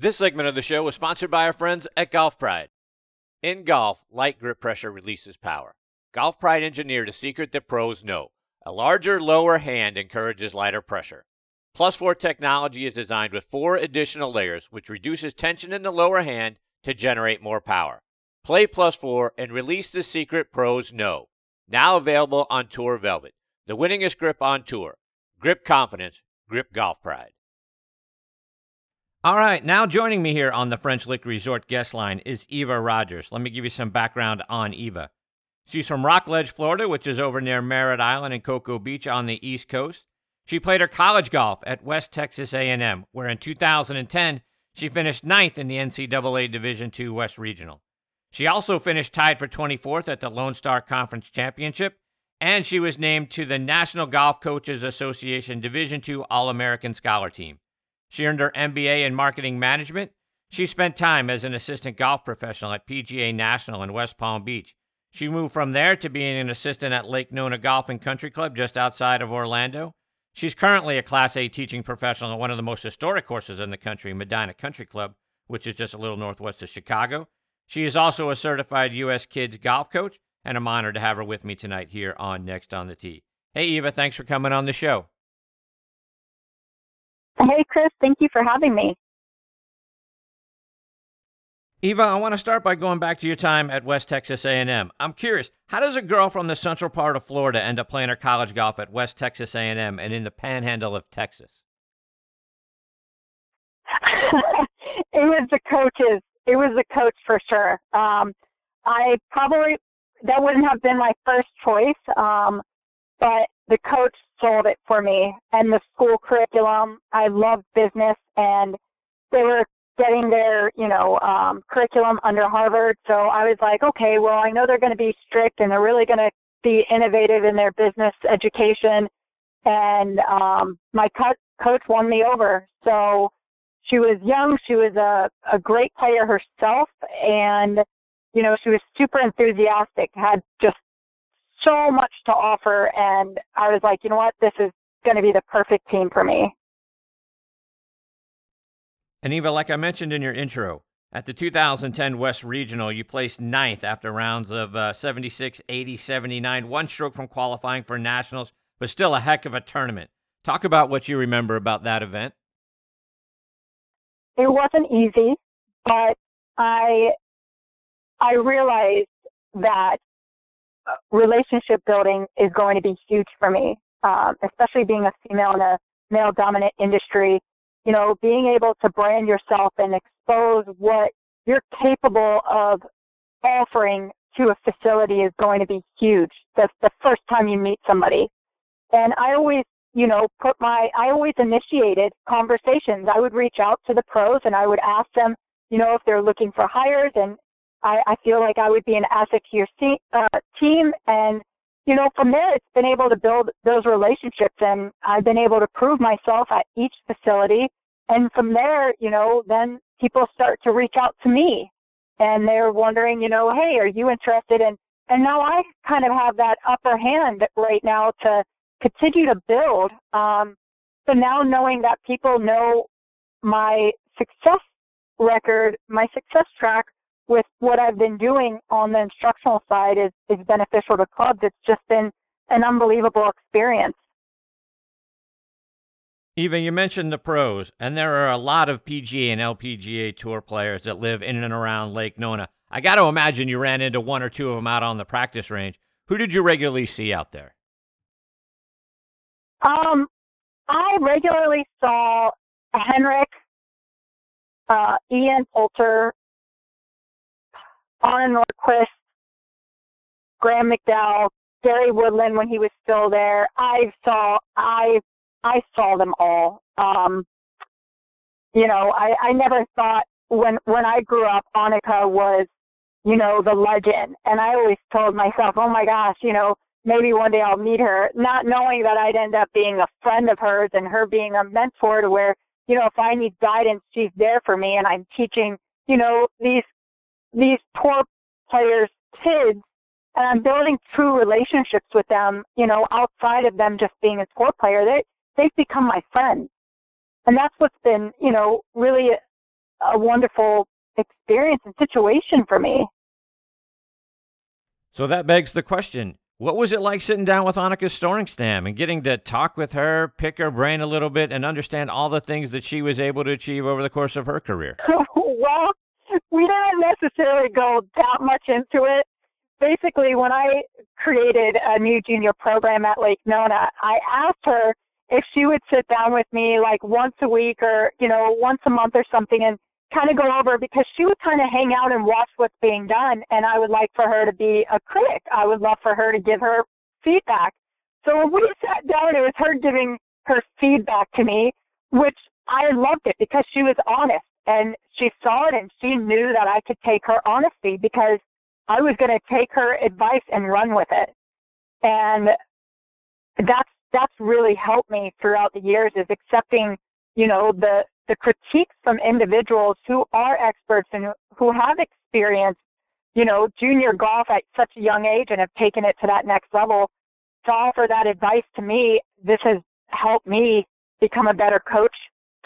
This segment of the show was sponsored by our friends at Golf Pride. In golf, light grip pressure releases power. Golf Pride engineered a secret that pros know. A larger, lower hand encourages lighter pressure. Plus 4 technology is designed with four additional layers, which reduces tension in the lower hand to generate more power. Play Plus 4 and release the secret pros know. Now available on Tour Velvet, the winningest grip on tour. Grip confidence, grip golf pride. All right, now joining me here on the French Lick Resort guest line is Eva Rogers. Let me give you some background on Eva. She's from Rockledge, Florida, which is over near Merritt Island and Cocoa Beach on the East Coast. She played her college golf at West Texas A&M, where in 2010 she finished ninth in the NCAA Division II West Regional. She also finished tied for 24th at the Lone Star Conference Championship, and she was named to the National Golf Coaches Association Division II All American Scholar Team. She earned her MBA in marketing management. She spent time as an assistant golf professional at PGA National in West Palm Beach. She moved from there to being an assistant at Lake Nona Golf and Country Club just outside of Orlando. She's currently a Class A teaching professional at one of the most historic courses in the country, Medinah Country Club, which is just a little northwest of Chicago. She is also a certified U.S. Kids golf coach, and I'm honored to have her with me tonight here on Next on the Tee. Hey, Eva, thanks for coming on the show. Hey, Chris, thank you for having me. Eva, I want to start by going back to your time at West Texas A&M. I'm curious, how does a girl from the central part of Florida end up playing her college golf at West Texas A&M and in the panhandle of Texas? it was the coaches. It was the coach for sure. Um, I probably that wouldn't have been my first choice, um, but the coach sold it for me and the school curriculum. I love business and they were getting their, you know, um, curriculum under Harvard. So I was like, okay, well, I know they're going to be strict and they're really going to be innovative in their business education. And um, my co- coach won me over. So she was young. She was a, a great player herself. And, you know, she was super enthusiastic, had just so much to offer. And I was like, you know what? This is going to be the perfect team for me. And Eva, like I mentioned in your intro, at the 2010 West Regional, you placed ninth after rounds of uh, 76, 80, 79, one stroke from qualifying for nationals, but still a heck of a tournament. Talk about what you remember about that event. It wasn't easy, but I I realized that relationship building is going to be huge for me, um, especially being a female in a male dominant industry. You know, being able to brand yourself and expose what you're capable of offering to a facility is going to be huge. That's the first time you meet somebody. And I always, you know, put my, I always initiated conversations. I would reach out to the pros and I would ask them, you know, if they're looking for hires and I, I feel like I would be an asset to your uh, team. And, you know, from there, it's been able to build those relationships and I've been able to prove myself at each facility. And from there, you know, then people start to reach out to me and they're wondering, you know, hey, are you interested in, and now I kind of have that upper hand right now to continue to build. Um, so now knowing that people know my success record, my success track with what I've been doing on the instructional side is, is beneficial to clubs. It's just been an unbelievable experience. Eva, you mentioned the pros, and there are a lot of PGA and LPGA tour players that live in and around Lake Nona. I got to imagine you ran into one or two of them out on the practice range. Who did you regularly see out there? Um, I regularly saw Henrik, uh, Ian Poulter, Anna Nordqvist, Graham McDowell, Gary Woodland when he was still there. I saw I I saw them all. Um, you know, I, I never thought when when I grew up Annika was, you know, the legend. And I always told myself, Oh my gosh, you know, maybe one day I'll meet her, not knowing that I'd end up being a friend of hers and her being a mentor to where, you know, if I need guidance, she's there for me and I'm teaching, you know, these these tour players' kids, and I'm building true relationships with them. You know, outside of them just being a tour player, they they've become my friends, and that's what's been you know really a wonderful experience and situation for me. So that begs the question what was it like sitting down with Annika Sorenstam and getting to talk with her, pick her brain a little bit, and understand all the things that she was able to achieve over the course of her career? well, we don't necessarily go that much into it. Basically, when I created a new junior program at Lake Nona, I asked her if she would sit down with me like once a week or, you know, once a month or something and kind of go over because she would kind of hang out and watch what's being done and I would like for her to be a critic. I would love for her to give her feedback. So when we sat down, it was her giving her feedback to me, which I loved it because she was honest and she saw it and she knew that I could take her honesty because I was going to take her advice and run with it. And that's that's really helped me throughout the years is accepting, you know, the the critiques from individuals who are experts and who have experienced, you know, junior golf at such a young age and have taken it to that next level. To offer that advice to me, this has helped me become a better coach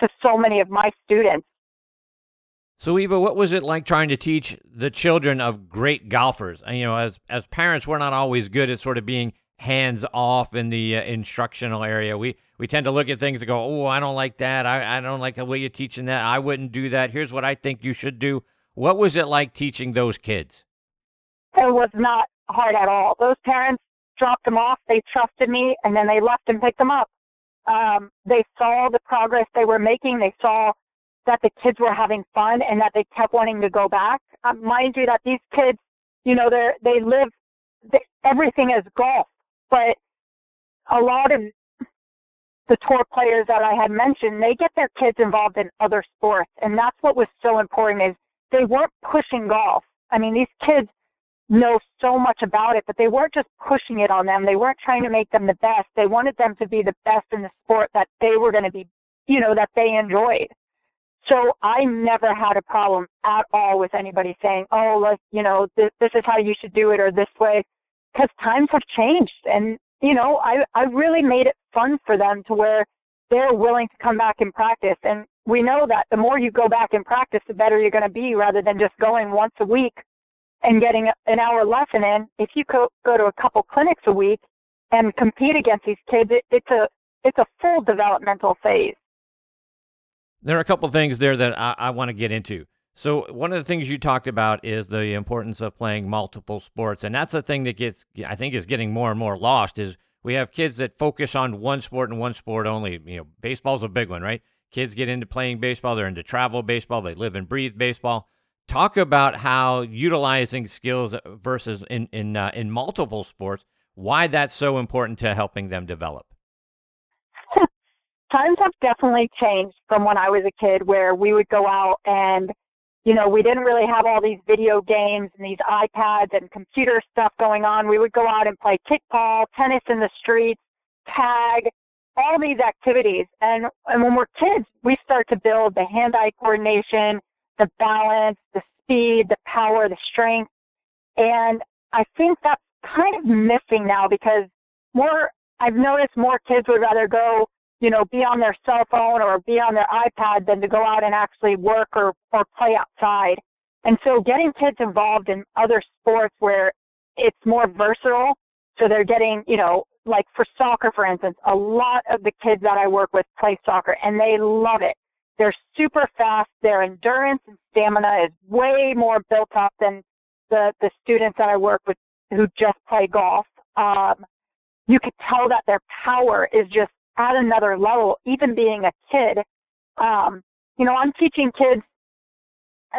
to so many of my students. So Eva, what was it like trying to teach the children of great golfers? And, you know, as as parents, we're not always good at sort of being hands off in the uh, instructional area. We we tend to look at things and go, "Oh, I don't like that. I I don't like the way you're teaching that. I wouldn't do that. Here's what I think you should do." What was it like teaching those kids? It was not hard at all. Those parents dropped them off. They trusted me, and then they left and picked them up. Um, they saw the progress they were making. They saw that the kids were having fun and that they kept wanting to go back. Um, mind you, that these kids, you know, they're, they live they, everything is golf, but a lot of the tour players that I had mentioned, they get their kids involved in other sports, and that's what was so important. Is they weren't pushing golf. I mean, these kids know so much about it, but they weren't just pushing it on them. They weren't trying to make them the best. They wanted them to be the best in the sport that they were going to be, you know, that they enjoyed. So I never had a problem at all with anybody saying, "Oh, like you know, this, this is how you should do it," or "This way," because times have changed, and you know, I I really made it fun for them to where they're willing to come back and practice. And we know that the more you go back and practice, the better you're going to be, rather than just going once a week and getting an hour lesson in. If you go go to a couple clinics a week and compete against these kids, it, it's a it's a full developmental phase. There are a couple things there that I, I want to get into. So one of the things you talked about is the importance of playing multiple sports, and that's a thing that gets I think is getting more and more lost. Is we have kids that focus on one sport and one sport only. You know, baseball's a big one, right? Kids get into playing baseball, they're into travel baseball, they live and breathe baseball. Talk about how utilizing skills versus in in uh, in multiple sports, why that's so important to helping them develop times have definitely changed from when I was a kid where we would go out and you know, we didn't really have all these video games and these iPads and computer stuff going on. We would go out and play kickball, tennis in the streets, tag, all these activities. And, and when we're kids, we start to build the hand-eye coordination, the balance, the speed, the power, the strength. And I think that's kind of missing now because more, I've noticed more kids would rather go you know, be on their cell phone or be on their iPad than to go out and actually work or, or play outside. And so getting kids involved in other sports where it's more versatile. So they're getting, you know, like for soccer, for instance, a lot of the kids that I work with play soccer and they love it. They're super fast. Their endurance and stamina is way more built up than the, the students that I work with who just play golf. Um, you could tell that their power is just at another level, even being a kid. Um, you know, I'm teaching kids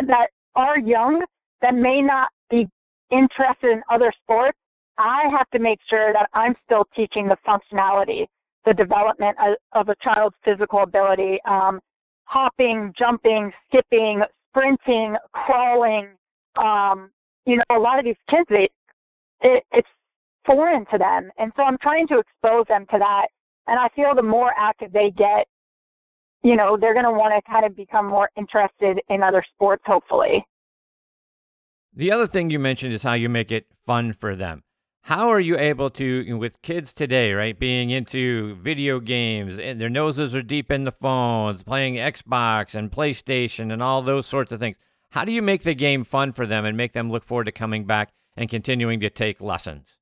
that are young that may not be interested in other sports. I have to make sure that I'm still teaching the functionality, the development of, of a child's physical ability, um, hopping, jumping, skipping, sprinting, crawling. Um, you know, a lot of these kids, they, it, it's foreign to them. And so I'm trying to expose them to that and I feel the more active they get, you know, they're going to want to kind of become more interested in other sports, hopefully. The other thing you mentioned is how you make it fun for them. How are you able to, with kids today, right, being into video games and their noses are deep in the phones, playing Xbox and PlayStation and all those sorts of things? How do you make the game fun for them and make them look forward to coming back and continuing to take lessons?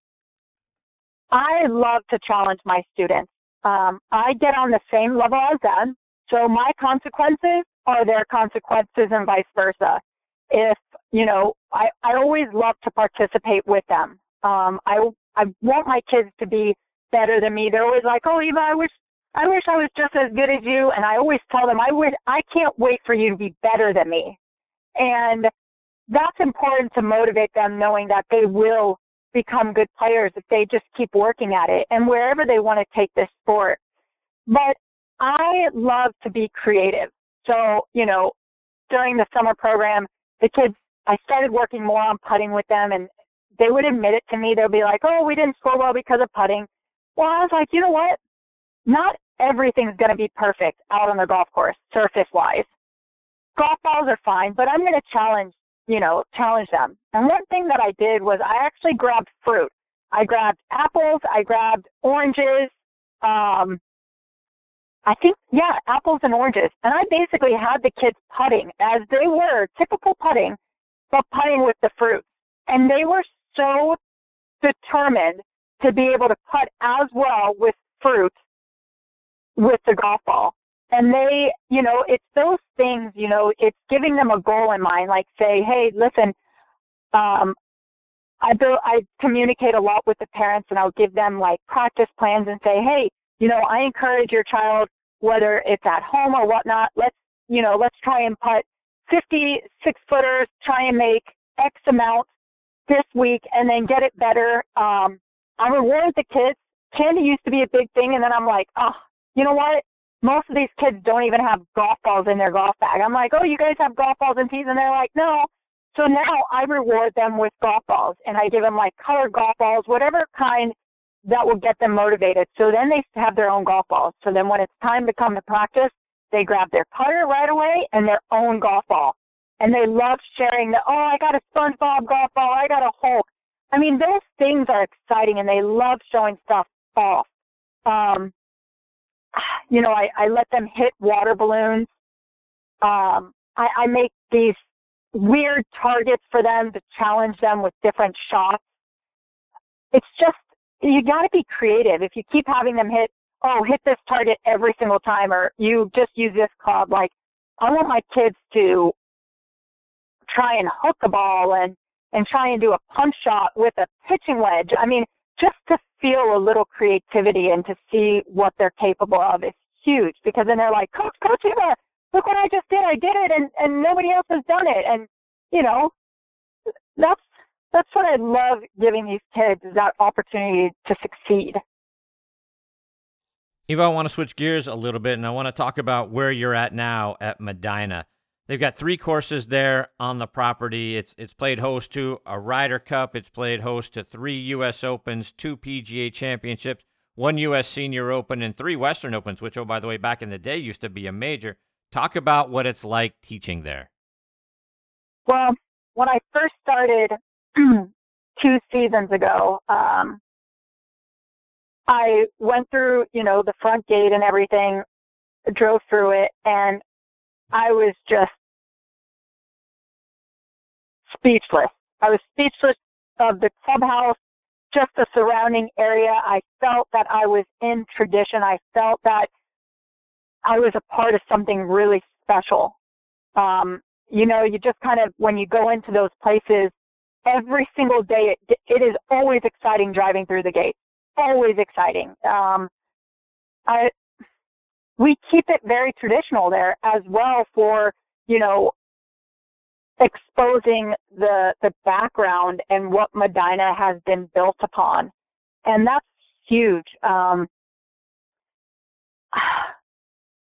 I love to challenge my students. Um, I get on the same level as them, so my consequences are their consequences and vice versa. If, you know, I, I always love to participate with them. Um, I, I want my kids to be better than me. They're always like, oh, Eva, I wish, I wish I was just as good as you. And I always tell them, I wish, I can't wait for you to be better than me. And that's important to motivate them knowing that they will become good players if they just keep working at it and wherever they want to take this sport. But I love to be creative. So, you know, during the summer program, the kids, I started working more on putting with them and they would admit it to me. They'll be like, oh, we didn't score well because of putting. Well, I was like, you know what? Not everything's going to be perfect out on the golf course, surface wise. Golf balls are fine, but I'm going to challenge you know, challenge them. And one thing that I did was I actually grabbed fruit. I grabbed apples, I grabbed oranges, um, I think, yeah, apples and oranges. And I basically had the kids putting as they were, typical putting, but putting with the fruit. And they were so determined to be able to putt as well with fruit with the golf ball and they, you know, it's those things, you know, it's giving them a goal in mind, like say, hey, listen, um, I build, I communicate a lot with the parents and I'll give them like practice plans and say, hey, you know, I encourage your child, whether it's at home or whatnot, let's, you know, let's try and put 56 footers, try and make X amount this week and then get it better. Um, I reward the kids. Candy used to be a big thing and then I'm like, oh, you know what? Most of these kids don't even have golf balls in their golf bag. I'm like, oh, you guys have golf balls and tees? And they're like, no. So now I reward them with golf balls and I give them like colored golf balls, whatever kind that will get them motivated. So then they have their own golf balls. So then when it's time to come to practice, they grab their putter right away and their own golf ball. And they love sharing the, oh, I got a SpongeBob golf ball. I got a Hulk. I mean, those things are exciting and they love showing stuff off. Um, you know, I, I let them hit water balloons. Um, I, I make these weird targets for them to challenge them with different shots. It's just, you got to be creative. If you keep having them hit, oh, hit this target every single time, or you just use this club, like, I want my kids to try and hook a ball and, and try and do a punch shot with a pitching wedge. I mean, just to feel a little creativity and to see what they're capable of is huge because then they're like, Coach, Coach Eva, look what I just did. I did it and, and nobody else has done it. And, you know, that's that's what I love giving these kids is that opportunity to succeed. Eva, I want to switch gears a little bit and I want to talk about where you're at now at Medinah. They've got three courses there on the property. It's it's played host to a Ryder Cup. It's played host to three U.S. Opens, two PGA Championships, one U.S. Senior Open, and three Western Opens, which, oh, by the way, back in the day used to be a major. Talk about what it's like teaching there. Well, when I first started two seasons ago, um, I went through, you know, the front gate and everything, drove through it, and I was just speechless. I was speechless of the clubhouse, just the surrounding area. I felt that I was in tradition. I felt that I was a part of something really special. Um, you know, you just kind of, when you go into those places, every single day, it, it is always exciting driving through the gate. Always exciting. Um, I, we keep it very traditional there as well for, you know, exposing the the background and what Medinah has been built upon, and that's huge. Um,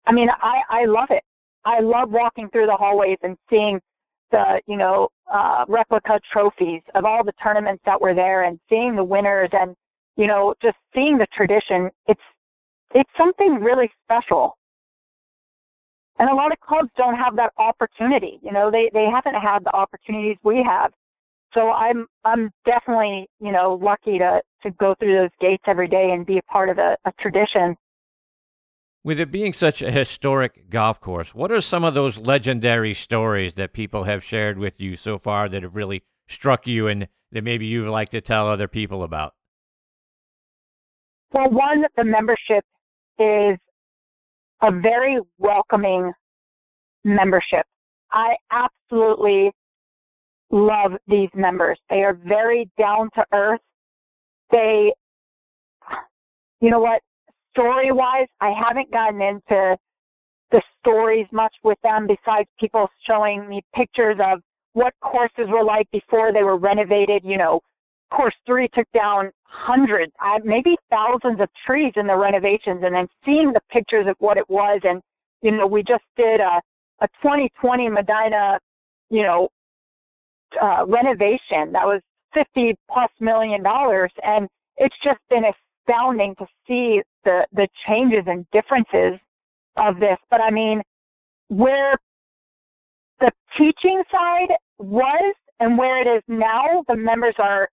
I mean, I I love it. I love walking through the hallways and seeing the you know uh, replica trophies of all the tournaments that were there, and seeing the winners, and you know just seeing the tradition. It's it's something really special. And a lot of clubs don't have that opportunity. You know, they, they haven't had the opportunities we have. So I'm I'm definitely you know lucky to to go through those gates every day and be a part of a, a tradition. With it being such a historic golf course, what are some of those legendary stories that people have shared with you so far that have really struck you and that maybe you'd like to tell other people about? Well, one, the membership is a very welcoming membership. I absolutely love these members. They are very down to earth. They, you know what, story wise, I haven't gotten into the stories much with them besides people showing me pictures of what courses were like before they were renovated. You know, course three took down hundreds, maybe thousands of trees in the renovations and then seeing the pictures of what it was. And, you know, we just did a, a 2020 Medinah, you know, uh, renovation that was 50 plus million dollars. And it's just been astounding to see the, the changes and differences of this. But I mean, where the teaching side was and where it is now, the members are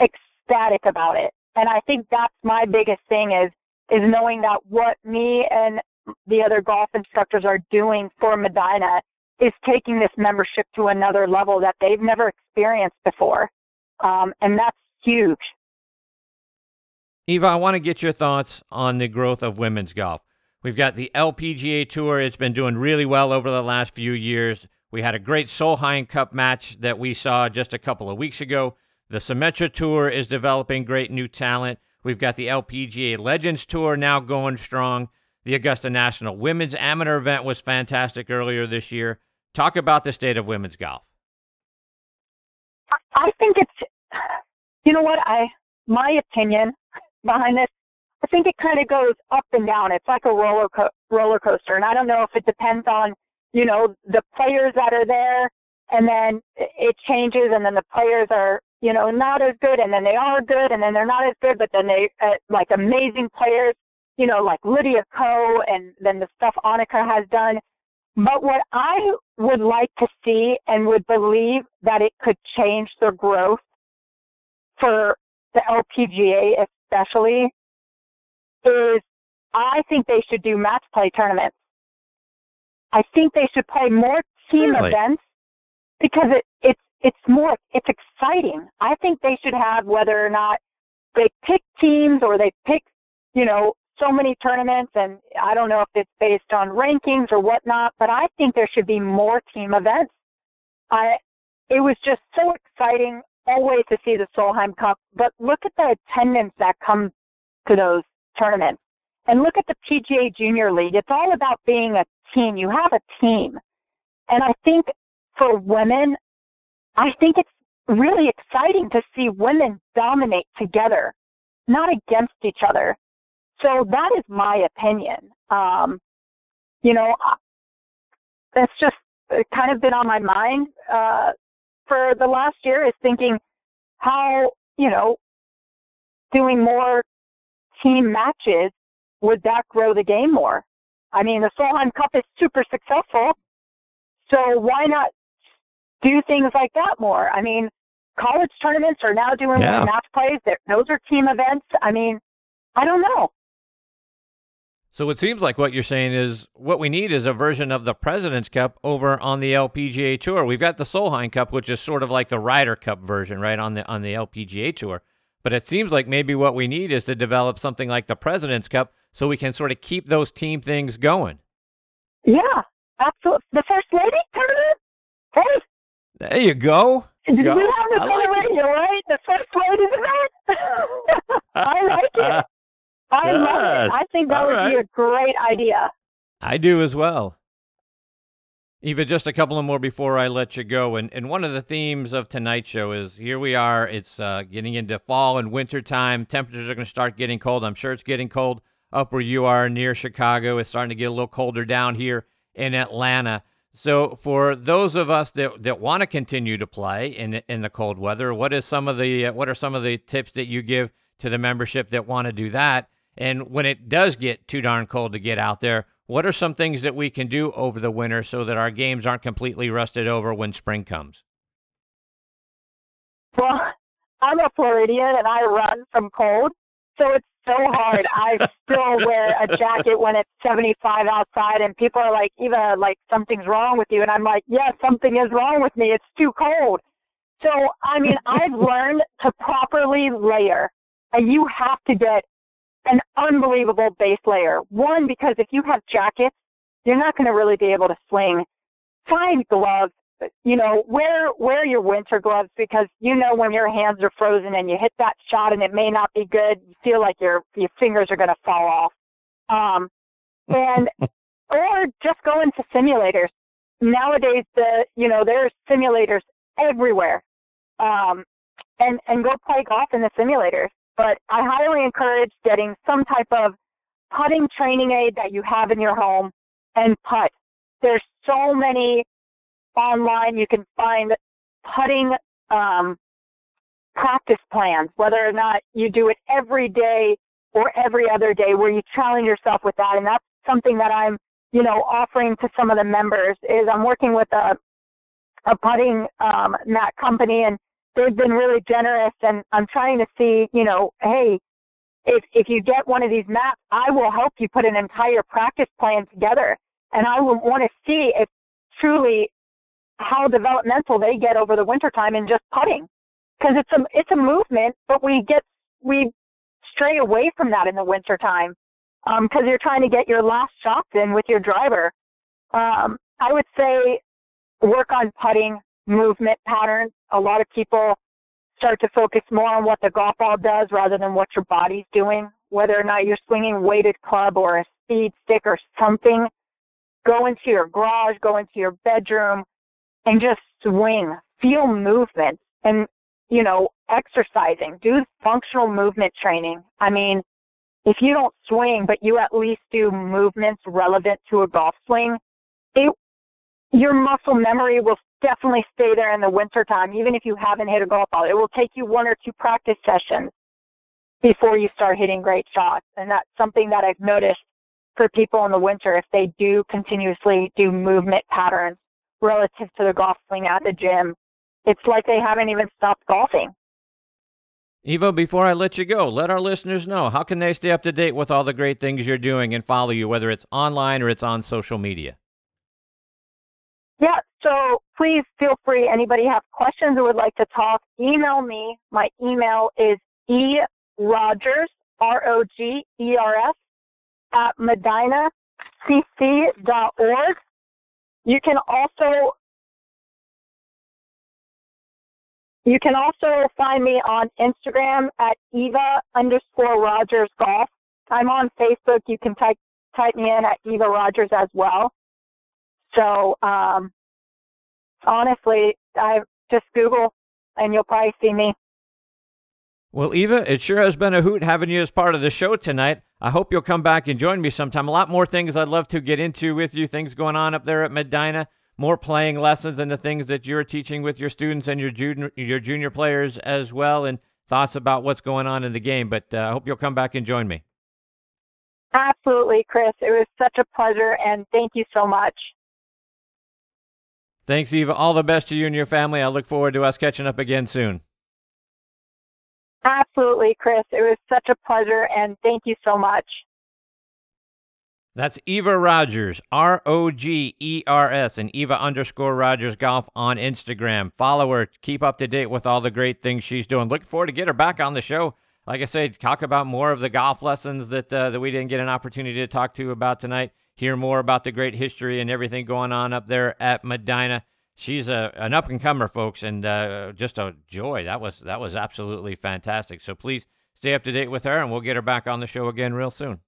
ecstatic about it. And I think that's my biggest thing is is knowing that what me and the other golf instructors are doing for Medinah is taking this membership to another level that they've never experienced before. Um, and that's huge. Eva, I want to get your thoughts on the growth of women's golf. We've got the LPGA Tour. It's been doing really well over the last few years. We had a great Solheim Cup match that we saw just a couple of weeks ago. The Symetra Tour is developing great new talent. We've got the LPGA Legends Tour now going strong. The Augusta National Women's Amateur event was fantastic earlier this year. Talk about the state of women's golf. I think it's, you know what, I, my opinion behind this, I think it kind of goes up and down. It's like a roller co- roller coaster, and I don't know if it depends on, you know, the players that are there, and then it changes, and then the players are you know, not as good, and then they are good, and then they're not as good, but then they uh, like amazing players, you know, like Lydia Ko, and then the stuff Annika has done. But what I would like to see and would believe that it could change the growth for the LPGA especially is I think they should do match play tournaments. I think they should play more team really? events because it, it's it's more it's exciting. I think they should have whether or not they pick teams or they pick, you know, so many tournaments and I don't know if it's based on rankings or whatnot, but I think there should be more team events. I it was just so exciting always to see the Solheim Cup, but look at the attendance that comes to those tournaments. And look at the PGA Junior League. It's all about being a team. You have a team. And I think for women, I think it's really exciting to see women dominate together, not against each other. So that is my opinion. Um, you know, that's just kind of been on my mind uh, for the last year is thinking how, you know, doing more team matches, would that grow the game more? I mean, the Solheim Cup is super successful. So why not do things like that more. I mean, college tournaments are now doing yeah. match plays. Those are team events. I mean, I don't know. So it seems like what you're saying is what we need is a version of the President's Cup over on the LPGA Tour. We've got the Solheim Cup, which is sort of like the Ryder Cup version, right on the on the LPGA Tour. But it seems like maybe what we need is to develop something like the President's Cup so we can sort of keep those team things going. Yeah, absolutely. The First Lady tournament. Hey, there you go. Did you have this on the radio, right? The first ladies event. I like it. I love it. I think that All would right. be a great idea. I do as well. Eva, just a couple of more before I let you go. And, and one of the themes of tonight's show is here we are. It's uh, getting into fall and winter time. Temperatures are going to start getting cold. I'm sure it's getting cold up where you are near Chicago. It's starting to get a little colder down here in Atlanta. So, for those of us that, that want to continue to play in in the cold weather, what is some of the uh, what are some of the tips that you give to the membership that want to do that? And when it does get too darn cold to get out there, what are some things that we can do over the winter so that our games aren't completely rusted over when spring comes? Well, I'm a Floridian and I run from cold, so it's so hard. I still wear a jacket when it's 75 outside, and people are like, Eva, like something's wrong with you, and I'm like, yeah, something is wrong with me. It's too cold. So I mean, I've learned to properly layer, and you have to get an unbelievable base layer. One, because if you have jackets, you're not going to really be able to swing. Find gloves you know, wear wear your winter gloves because you know when your hands are frozen and you hit that shot and it may not be good, you feel like your your fingers are going to fall off. Um, and or just go into simulators. Nowadays, the you know there's simulators everywhere, um, and and go play golf in the simulators. But I highly encourage getting some type of putting training aid that you have in your home and putt. There's so many online. You can find putting um, practice plans, whether or not you do it every day or every other day, where you challenge yourself with that. And that's something that I'm, you know, offering to some of the members. Is I'm working with a a putting um, mat company, and they've been really generous. And I'm trying to see, you know, hey, if if you get one of these mats, I will help you put an entire practice plan together, and I will want to see if truly how developmental they get over the wintertime in just putting. Because it's a it's a movement but we get we stray away from that in the wintertime because um, you're trying to get your last shots in with your driver. Um, i would say work on putting movement patterns. A lot of people start to focus more on what the golf ball does rather than what your body's doing whether or not you're swinging weighted club or a speed stick or something. Go into your garage go into your bedroom and just swing, feel movement and, you know, exercising, do functional movement training. I mean, if you don't swing, but you at least do movements relevant to a golf swing, it, your muscle memory will definitely stay there in the wintertime, even if you haven't hit a golf ball. It will take you one or two practice sessions before you start hitting great shots. And that's something that I've noticed for people in the winter if they do continuously do movement patterns relative to the golf swing at the gym. It's like they haven't even stopped golfing. Eva, before I let you go, let our listeners know how can they stay up to date with all the great things you're doing and follow you, whether it's online or it's on social media. Yeah, so please feel free. Anybody have questions or would like to talk, email me. My email is e rogers r o g e r s at medinahcc.org. You can also you can also find me on Instagram at Eva underscore Rogers Golf. I'm on Facebook. You can type type me in at Eva Rogers as well. So um, honestly, I just Google and you'll probably see me. Well, Eva, it sure has been a hoot having you as part of the show tonight. I hope you'll come back and join me sometime. A lot more things I'd love to get into with you, things going on up there at Medinah, more playing lessons and the things that you're teaching with your students and your junior, your junior players as well, and thoughts about what's going on in the game. But uh, I hope you'll come back and join me. Absolutely, Chris. It was such a pleasure, and thank you so much. Thanks, Eva. All the best to you and your family. I look forward to us catching up again soon. Absolutely, Chris. It was such a pleasure, and thank you so much. That's Eva Rogers, R O G E R S, and Eva underscore Rogers Golf on Instagram. Follow her, keep up to date with all the great things she's doing. Look forward to get her back on the show. Like I said, talk about more of the golf lessons that uh, that we didn't get an opportunity to talk to about tonight. Hear more about the great history and everything going on up there at Medinah she's a an up and comer, folks, and uh, just a joy. That was that was absolutely fantastic. So please stay up to date with her, and we'll get her back on the show again real soon.